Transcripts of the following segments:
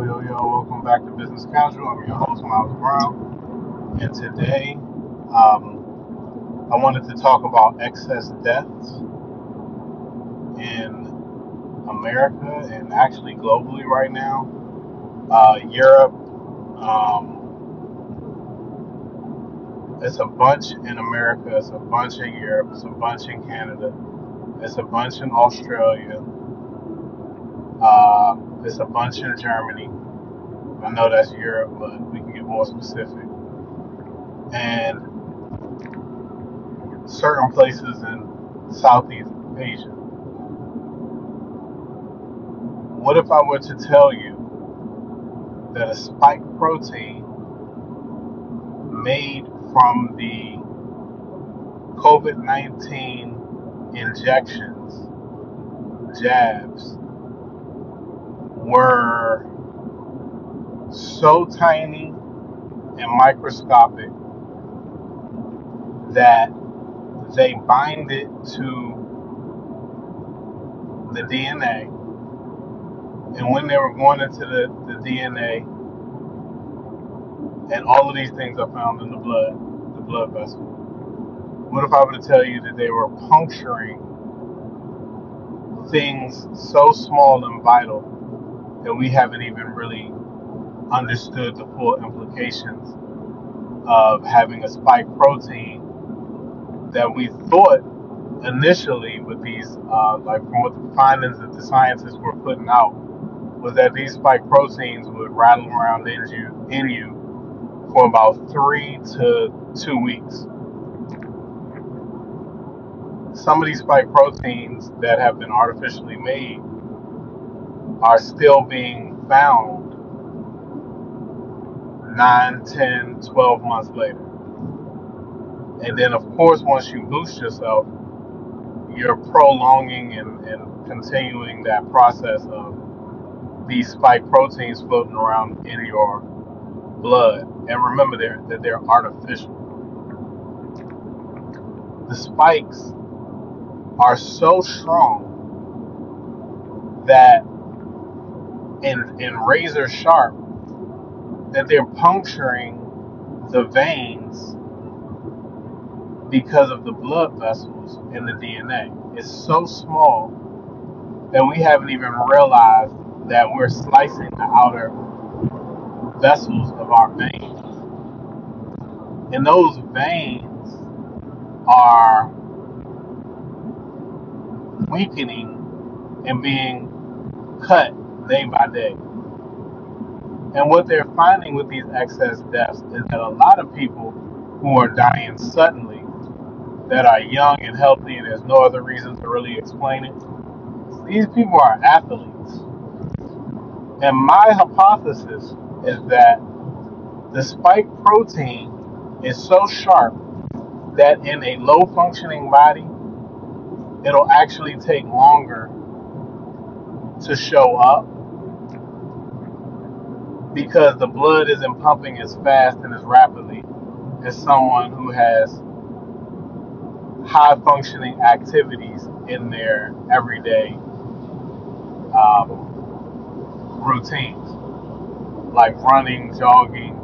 Yo, yo, welcome back to Business Casual. I'm your host, Miles Brown. And today, um, I wanted to talk about excess deaths in America and actually globally right now. Uh, Europe, um, it's a bunch in America, it's a bunch in Europe, it's a bunch in Canada, it's a bunch in Australia, uh, it's a bunch in Germany. I know that's Europe, but we can get more specific. And certain places in Southeast Asia. What if I were to tell you that a spike protein made from the COVID 19 injections, jabs, were so tiny and microscopic that they bind it to the DNA. And when they were going into the, the DNA, and all of these things are found in the blood, the blood vessel. What if I were to tell you that they were puncturing things so small and vital that we haven't even really understood the full implications of having a spike protein that we thought initially with these, uh, like from what the findings that the scientists were putting out, was that these spike proteins would rattle around in you, in you for about three to two weeks. Some of these spike proteins that have been artificially made are still being found 9, 10, 12 months later. And then, of course, once you boost yourself, you're prolonging and, and continuing that process of these spike proteins floating around in your blood. And remember they're, that they're artificial. The spikes are so strong that and, and razor sharp that they're puncturing the veins because of the blood vessels in the DNA. It's so small that we haven't even realized that we're slicing the outer vessels of our veins. And those veins are weakening and being cut day by day. And what they're finding with these excess deaths is that a lot of people who are dying suddenly, that are young and healthy, and there's no other reason to really explain it, these people are athletes. And my hypothesis is that the spike protein is so sharp that in a low functioning body, it'll actually take longer to show up because the blood isn't pumping as fast and as rapidly as someone who has high functioning activities in their everyday um, routines, like running, jogging,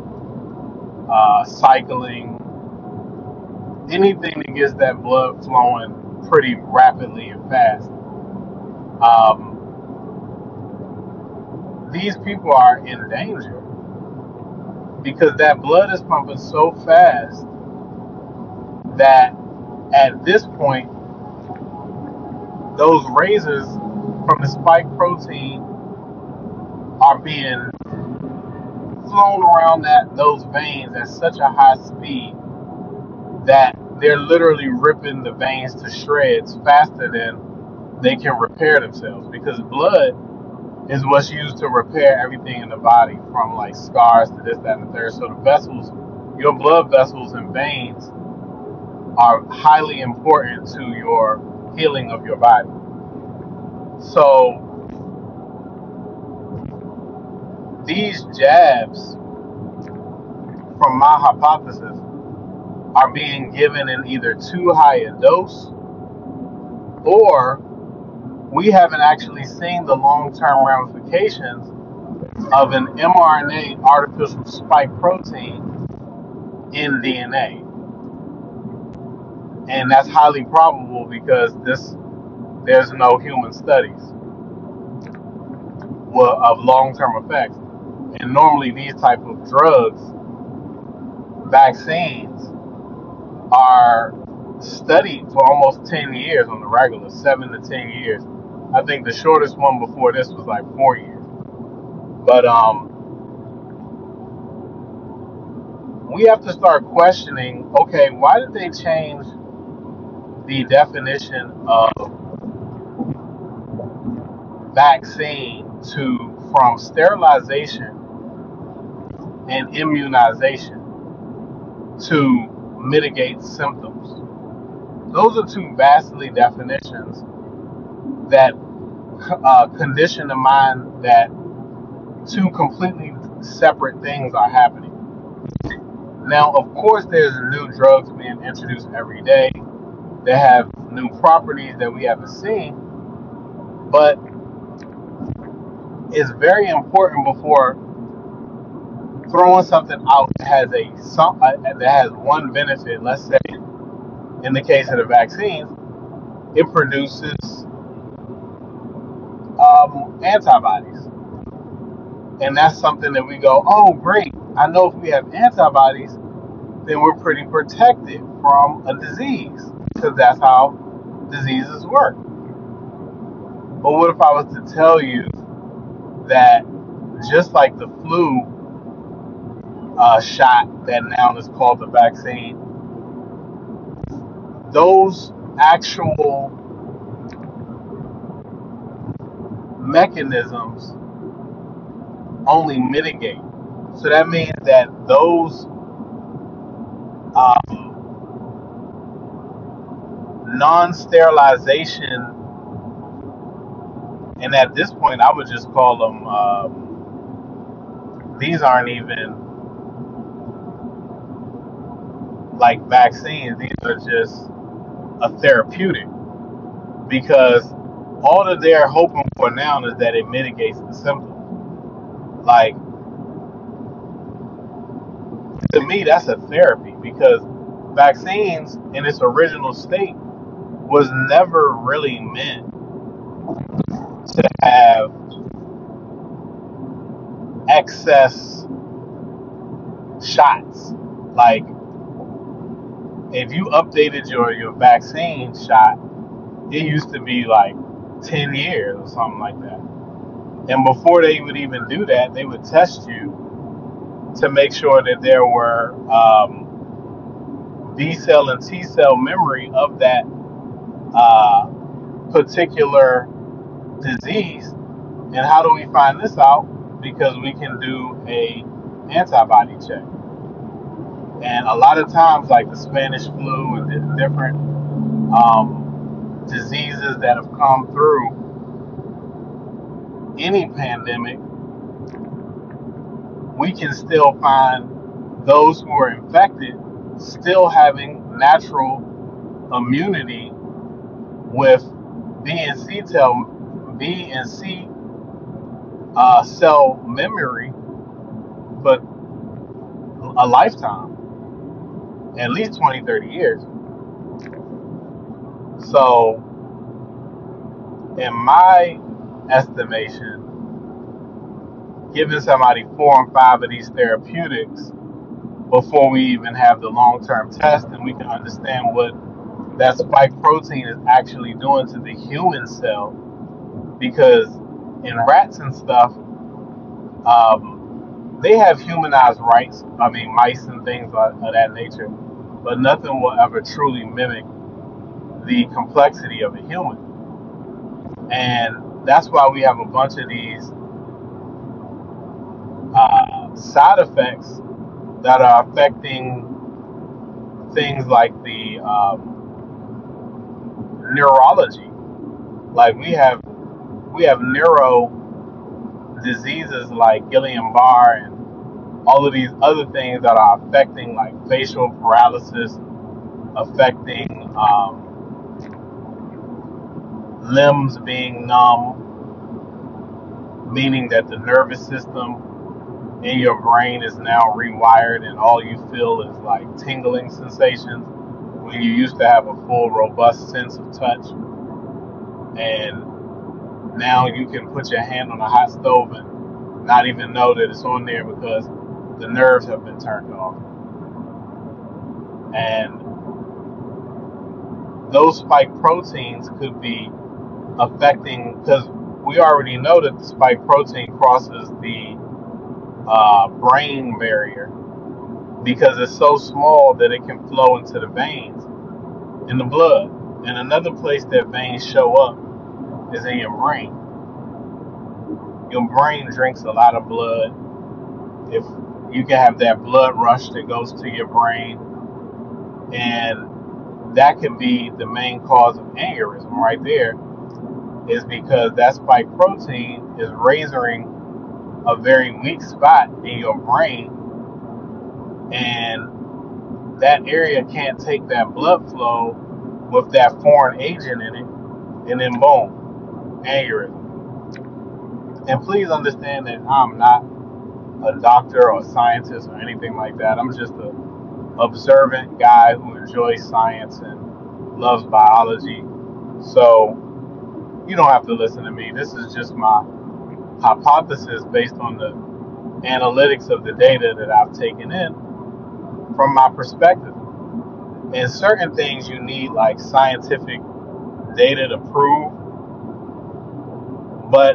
uh, cycling, anything that gets that blood flowing pretty rapidly and fast. Um, these people are in danger because that blood is pumping so fast that at this point, those razors from the spike protein are being flown around that those veins at such a high speed that they're literally ripping the veins to shreds faster than they can repair themselves because blood is what's used to repair everything in the body from like scars to this, that, and the third. So the vessels, your blood vessels and veins are highly important to your healing of your body. So these jabs, from my hypothesis, are being given in either too high a dose or we haven't actually seen the long term ramifications of an mRNA artificial spike protein in DNA. And that's highly probable because this there's no human studies of long-term effects. And normally these type of drugs, vaccines, are studied for almost 10 years on the regular, 7 to 10 years. I think the shortest one before this was like 4 years. But um we have to start questioning, okay, why did they change the definition of vaccine to from sterilization and immunization to mitigate symptoms. Those are two vastly definitions that uh, condition the mind that two completely separate things are happening. Now, of course, there's new drugs being introduced every day that have new properties that we haven't seen, but it's very important before throwing something out that has a uh, that has one benefit. Let's say, in the case of the vaccines, it produces um, antibodies, and that's something that we go, oh great! I know if we have antibodies, then we're pretty protected from a disease because that's how diseases work. But what if I was to tell you that just like the flu uh, shot that now is called the vaccine, those actual mechanisms only mitigate. So that means that those um, non sterilization and at this point, I would just call them. Um, these aren't even like vaccines. These are just a therapeutic because all that they're hoping for now is that it mitigates the symptoms. Like to me, that's a therapy because vaccines in its original state was never really meant to have excess shots. Like if you updated your, your vaccine shot, it used to be like 10 years or something like that. And before they would even do that, they would test you to make sure that there were um, B cell and T cell memory of that uh, particular disease. And how do we find this out? Because we can do a antibody check. And a lot of times, like the Spanish flu and different um, diseases that have come through any pandemic, we can still find those who are infected still having natural immunity with B and C cell B and C uh, cell memory, but a lifetime, at least 20, 30 years. So, in my estimation, giving somebody four and five of these therapeutics before we even have the long term test and we can understand what that spike protein is actually doing to the human cell because in rats and stuff, um, they have humanized rights. I mean, mice and things of, of that nature, but nothing will ever truly mimic the complexity of a human. And that's why we have a bunch of these uh, side effects that are affecting things like the um, neurology. Like we have we have neuro diseases like Guillain-Barre and all of these other things that are affecting like facial paralysis, affecting um, limbs being numb, meaning that the nervous system in your brain is now rewired and all you feel is like tingling sensations when you used to have a full, robust sense of touch. And now you can put your hand on a hot stove and not even know that it's on there because the nerves have been turned off. And those spike proteins could be affecting because we already know that the spike protein crosses the uh, brain barrier because it's so small that it can flow into the veins in the blood. And another place that veins show up is in your brain. Your brain drinks a lot of blood. If you can have that blood rush that goes to your brain, and that can be the main cause of aneurysm right there is because that spike protein is razoring a very weak spot in your brain. And that area can't take that blood flow with that foreign agent in it. And then boom aneurysm and please understand that i'm not a doctor or a scientist or anything like that. I'm just a observant guy who enjoys science and loves biology. So you don't have to listen to me. This is just my hypothesis based on the analytics of the data that I've taken in from my perspective. And certain things you need like scientific data to prove. But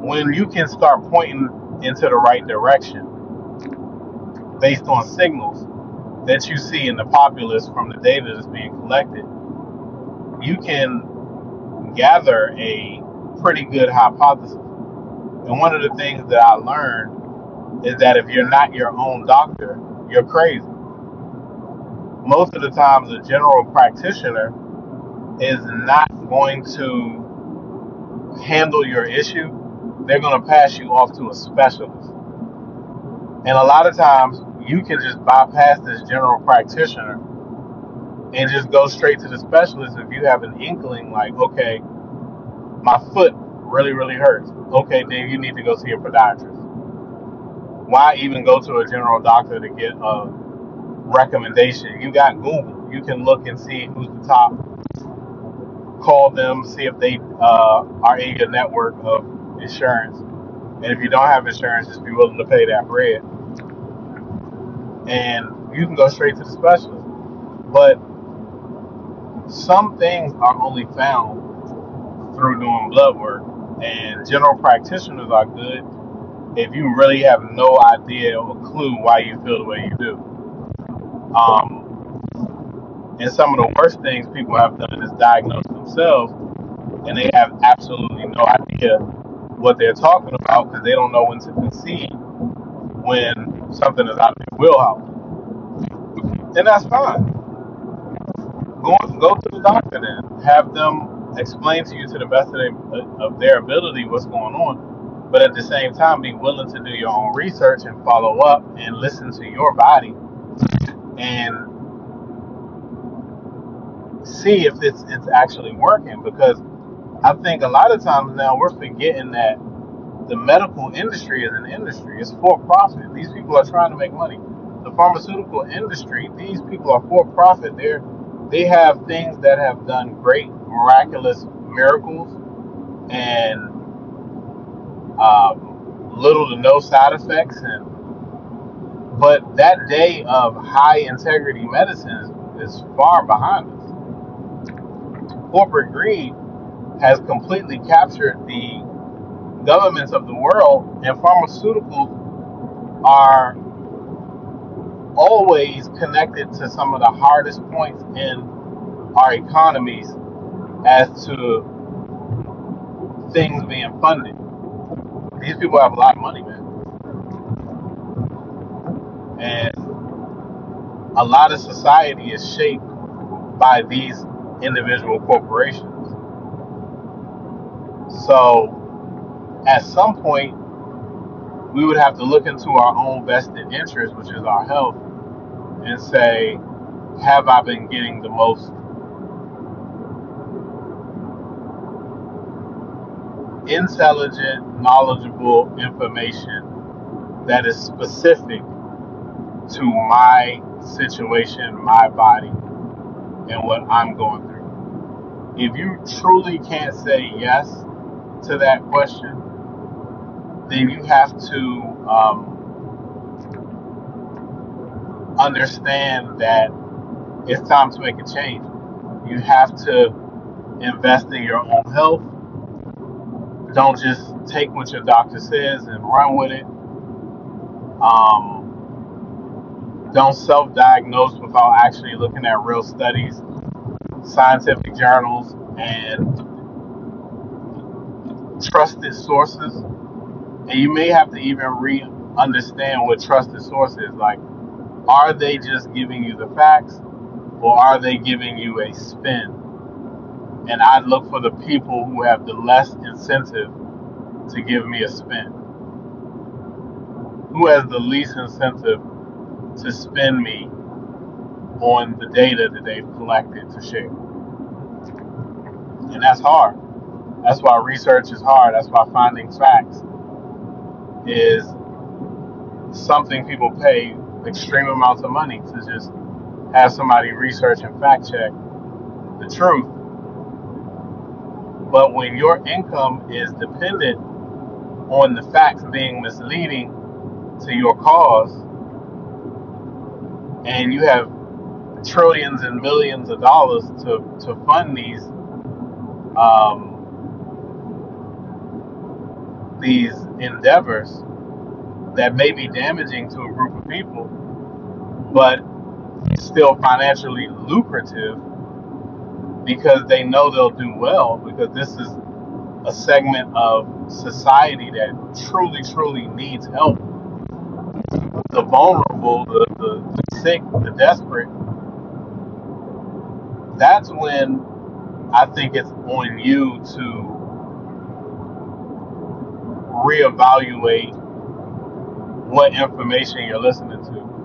when you can start pointing into the right direction based on signals that you see in the populace from the data that's being collected, you gather a pretty good hypothesis. And one of the things that I learned is that if you're not your own doctor, you're crazy. Most of the times, a general practitioner is not going to handle your issue. They're going to pass you off to a specialist. And a lot of times, you can just bypass this general practitioner and just go straight to the specialist if you have an inkling like, okay, my foot really, really hurts. Okay, then you need to go see a podiatrist. Why even go to a general doctor to get a recommendation? You got Google. You can look and see who's the top. Call them, see if they uh, are in your network of insurance. And if you don't have insurance, just be willing to pay that bread. And you can go straight to the specialist. But some things are only found through doing blood work, and general practitioners are good if you really have no idea or clue why you feel the way you do. Um, and some of the worst things people have done is diagnose themselves, and they have absolutely no idea what they're talking about because they don't know when to concede when something is out of their wheelhouse. And that's fine go go to the doctor then. Have them explain to you to the best of their, of their ability what's going on, but at the same time, be willing to do your own research and follow up and listen to your body and see if it's it's actually working. Because I think a lot of times now we're forgetting that the medical industry is an industry. It's for profit. These people are trying to make money. The pharmaceutical industry, these people are for profit. They're they have things that have done great, miraculous miracles and um, little to no side effects. And but that day of high integrity medicine is far behind us. Corporate greed has completely captured the governments of the world, and pharmaceuticals are always connected to some of the hardest points in our economies as to things being funded. These people have a lot of money, man. And a lot of society is shaped by these individual corporations. So at some point, we would have to look into our own vested interest, which is our health, and say, have I been getting the most intelligent, knowledgeable information that is specific to my situation, my body, and what I'm going through. If you truly can't say yes to that question, then you have to um, understand that it's time to make a change. You have to invest in your own health. Don't just take what your doctor says and run with it. Um, don't self diagnose without actually looking at real studies, scientific journals, and trusted sources. And you may have to even re understand what trusted source is. Like, are they just giving you the facts or are they giving you a spin? And I'd look for the people who have the less incentive to give me a spin. Who has the least incentive to spend me on the data that they've collected to share. And that's hard. That's why research is hard. That's why finding facts is something people pay extreme amounts of money to just have somebody research and fact check the truth. But when your income is dependent on the facts being misleading to your cause, and you have trillions and millions of dollars to, to fund these um, these endeavors that may be damaging to a group of people, but still financially lucrative because they know they'll do well because this is a segment of society that truly, truly needs help. The vulnerable, the, the, the sick, the desperate, that's when I think it's on you to reevaluate what information you're listening to.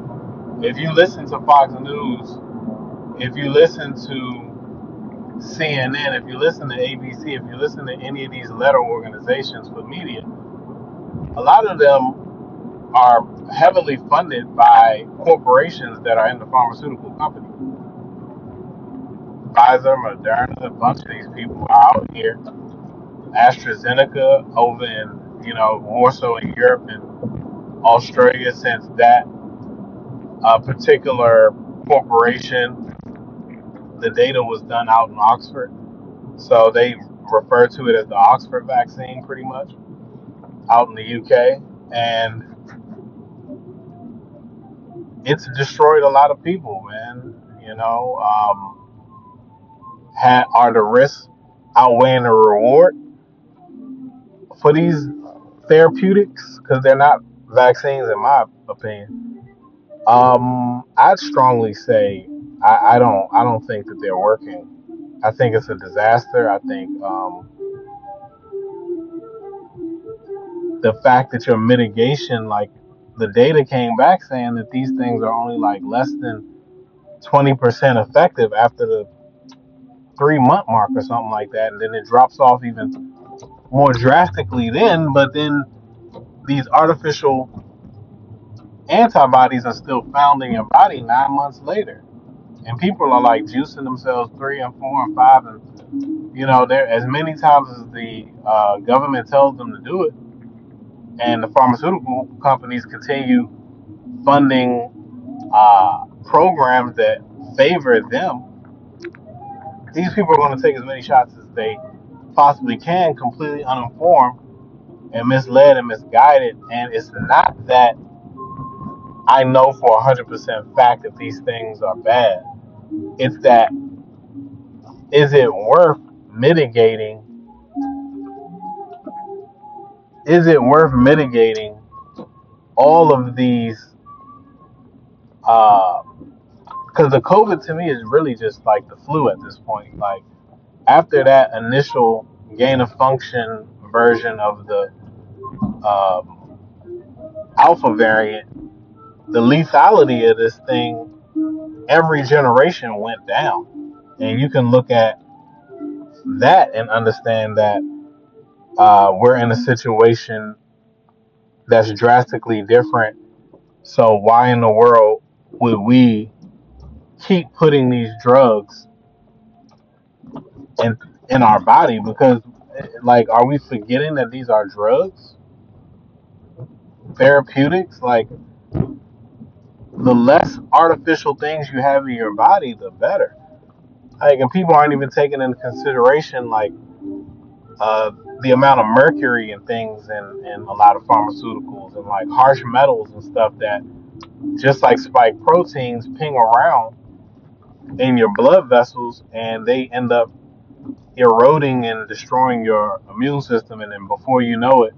If you listen to Fox News, if you listen to CNN, if you listen to ABC, if you listen to any of these letter organizations for media, a lot of them are heavily funded by corporations that are in the pharmaceutical company. Pfizer, Moderna, a bunch of these people are out here. AstraZeneca over in, you know, more so in Europe and Australia since that uh, particular corporation, the data was done out in Oxford. So they refer to it as the Oxford vaccine pretty much out in the UK. And it's destroyed a lot of people, man. You know, um, ha- are the risks outweighing the reward for these therapeutics? Because they're not vaccines, in my opinion. Um, I'd strongly say I, I don't. I don't think that they're working. I think it's a disaster. I think um, the fact that your mitigation, like the data came back saying that these things are only like less than 20% effective after the three month mark or something like that. And then it drops off even more drastically then. But then these artificial antibodies are still found in your body nine months later. And people are like juicing themselves three and four and five. And, you know, there as many times as the uh, government tells them to do it and the pharmaceutical companies continue funding uh, programs that favor them, these people are going to take as many shots as they possibly can, completely uninformed and misled and misguided. And it's not that I know for 100% fact that these things are bad. It's that is it worth mitigating is it worth mitigating all of these? Because uh, the COVID to me is really just like the flu at this point. Like after that initial gain of function version of the um, alpha variant, the lethality of this thing every generation went down. And you can look at that and understand that Uh, we're in a situation that's drastically different. So why in the world would we keep putting these drugs in in our body? Because like, are we forgetting that these are drugs, therapeutics? Like, the less artificial things you have in your body, the better. Like, and people aren't even taking into consideration like uh, the amount of mercury and things in, in a lot of pharmaceuticals and like harsh metals and stuff that just like spike proteins ping around in your blood vessels and they end up eroding and destroying your immune system and then before you know it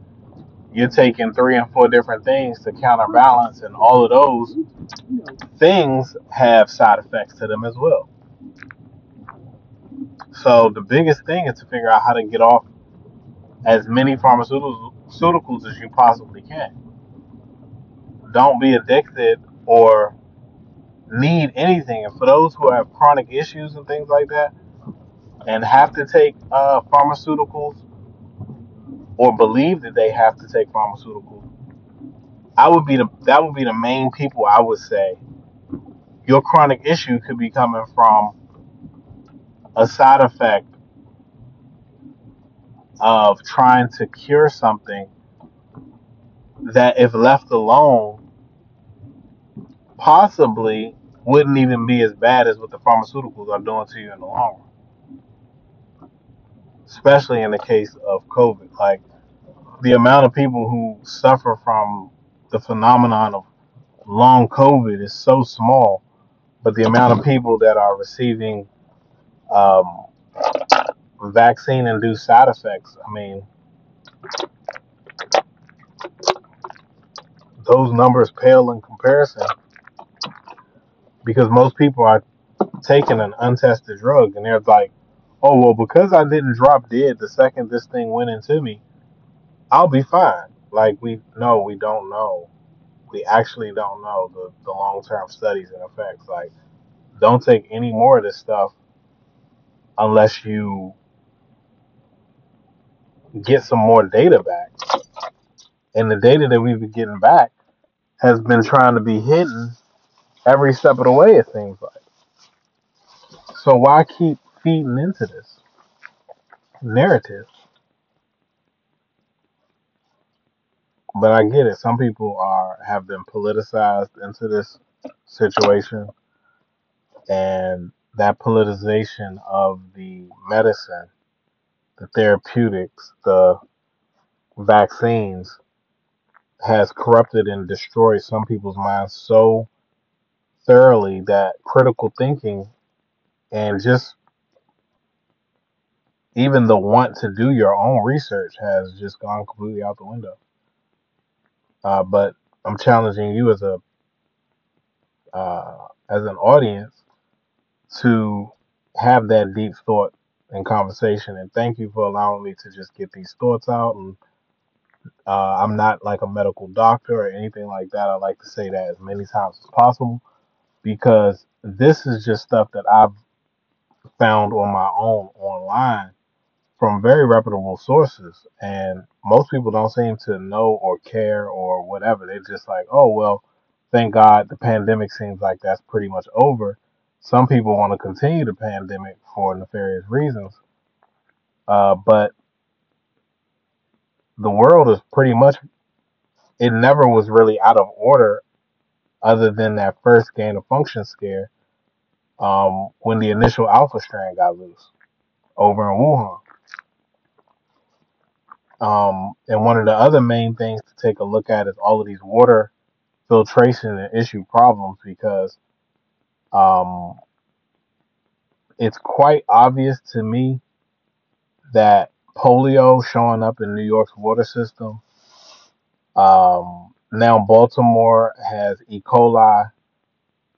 you're taking three and four different things to counterbalance and all of those things have side effects to them as well so the biggest thing is to figure out how to get off as many pharmaceuticals as you possibly can don't be addicted or need anything. And for those who have chronic issues and things like that, and have to take uh, pharmaceuticals or believe that they have to take pharmaceuticals, I would be the that would be the main people I would say your chronic issue could be coming from a side effect of trying to cure something that if left alone possibly wouldn't even be as bad as what the pharmaceuticals are doing to you in the long run. Especially in the case of COVID. Like the amount of people who suffer from the phenomenon of long COVID is so small, but the amount of people that are receiving um, vaccine induced side effects, I mean, those numbers pale in comparison because most people are taking an untested drug and they're like, oh, well, because I didn't drop dead the second this thing went into me, I'll be fine. Like, we no, we don't know. We actually don't know the, the long term studies and effects. Like, don't take any more of this stuff unless you get some more data back. And the data that we've been getting back has been trying to be hidden every step of the way, it seems like. So why keep feeding into this narrative? But I get it. Some people are have been politicized into this situation, and that politicization of the medicine, the therapeutics, the vaccines has corrupted and destroyed some people's minds so thoroughly that critical thinking and just even the want to do your own research has just gone completely out the window. Uh, but I'm challenging you as a uh, as an audience to have that deep thought and conversation. And thank you for allowing me to just get these thoughts out. And uh, I'm not like a medical doctor or anything like that. I like to say that as many times as possible because this is just stuff that I've found on my own online from very reputable sources. And most people don't seem to know or care or whatever. They're just like, oh, well, thank God the pandemic seems like that's pretty much over. Some people want to continue the pandemic for nefarious reasons. Uh, but the world is pretty much, it never was really out of order other than that first gain of function scare um, when the initial alpha strand got loose over in Wuhan. Um, and one of the other main things to take a look at is all of these water filtration and issue problems because um, it's quite obvious to me that polio showing up in New York's water system. Um, now Baltimore has E. coli.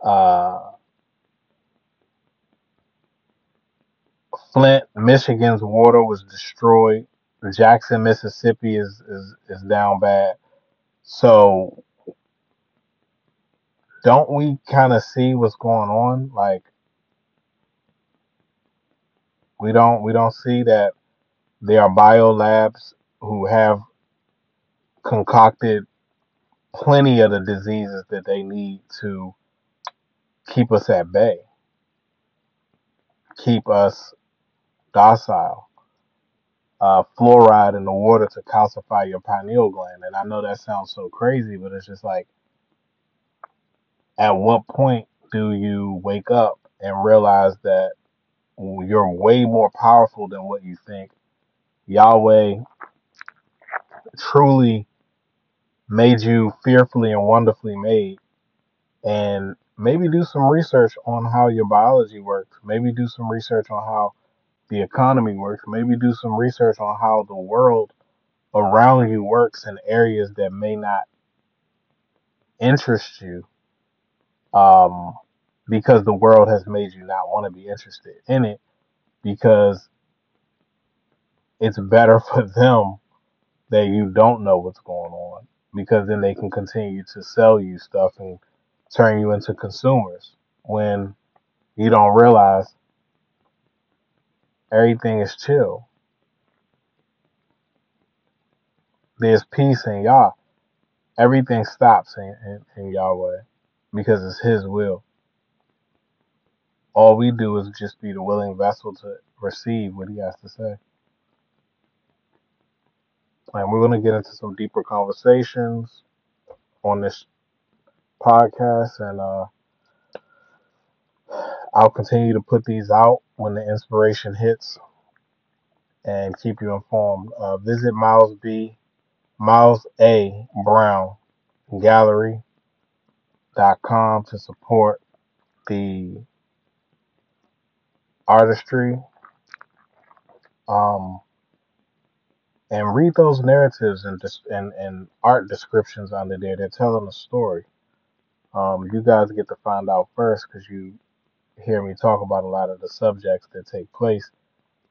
Uh, Flint, Michigan's water was destroyed. Jackson, Mississippi is is, is down bad. So don't we kind of see what's going on? Like we don't we don't see that there are bio labs who have concocted plenty of the diseases that they need to keep us at bay, keep us docile. Uh, fluoride in the water to calcify your pineal gland. And I know that sounds so crazy, but it's just like, at what point do you wake up and realize that you're way more powerful than what you think? Yahweh truly made you fearfully and wonderfully made. And maybe do some research on how your biology works. Maybe do some research on how the economy works. Maybe do some research on how the world around you works in areas that may not interest you um, because the world has made you not want to be interested in it because it's better for them that you don't know what's going on because then they can continue to sell you stuff and turn you into consumers when you don't realize everything is chill. There's peace in Yah. Everything stops in, in, in Yahweh because it's His will. All we do is just be the willing vessel to receive what He has to say. And we're going to get into some deeper conversations on this podcast, and uh, I'll continue to put these out when the inspiration hits and keep you informed. Uh, visit Miles B. Miles A. Brown Gallery.com to support the artistry. Um, and read those narratives and, and and art descriptions under there. They're telling a story. Um, you guys get to find out first because you hear me talk about a lot of the subjects that take place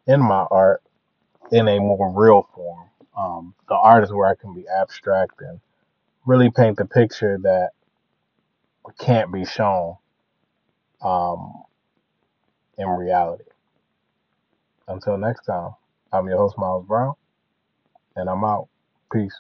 in my art in a more real form. Um, the art is where I can be abstract and really paint the picture that can't be shown um, in reality. Until next time, I'm your host, Miles Brown, and I'm out. Peace.